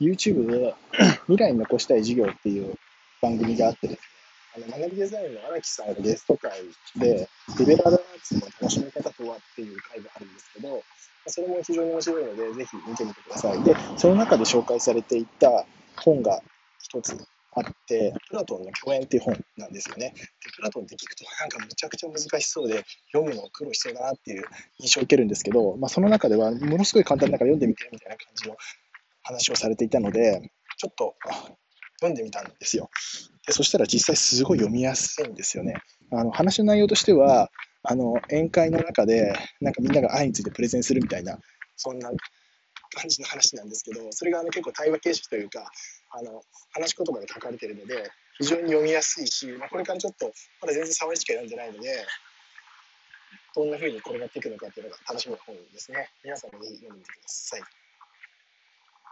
YouTube で 未来に残したい授業っていう番組があってですね、あの学びデザインの荒木さんがゲスト会で、リベラルアーツの楽しみ方とはっていう会があるんですけど、それも非常に面白いので、ぜひ見てみてください。で、その中で紹介されていた本が一つあって、プラトンの共演っていう本なんですよね。でプラトンって聞くとなんかむちゃくちゃ難しそうで、読むの苦労しそうだなっていう印象を受けるんですけど、まあ、その中ではものすごい簡単だから読んでみてみたいな感じの話をされていたので、ちょっと読んでみたんですよ。でそしたら実際すごい読みやすいんですよね。あの話の内容としては、あの宴会の中でなんかみんなが愛についてプレゼンするみたいな、そんな感じの話なんですけど、それがあの結構対話形式というか、あの話し言葉で書かれているので、非常に読みやすいし、まあ、これからちょっと、まだ全然触りしか読んでないので、どんな風に転がっていくのかっていうのが楽しみな本ですね。皆さんもぜひ読んでみてください。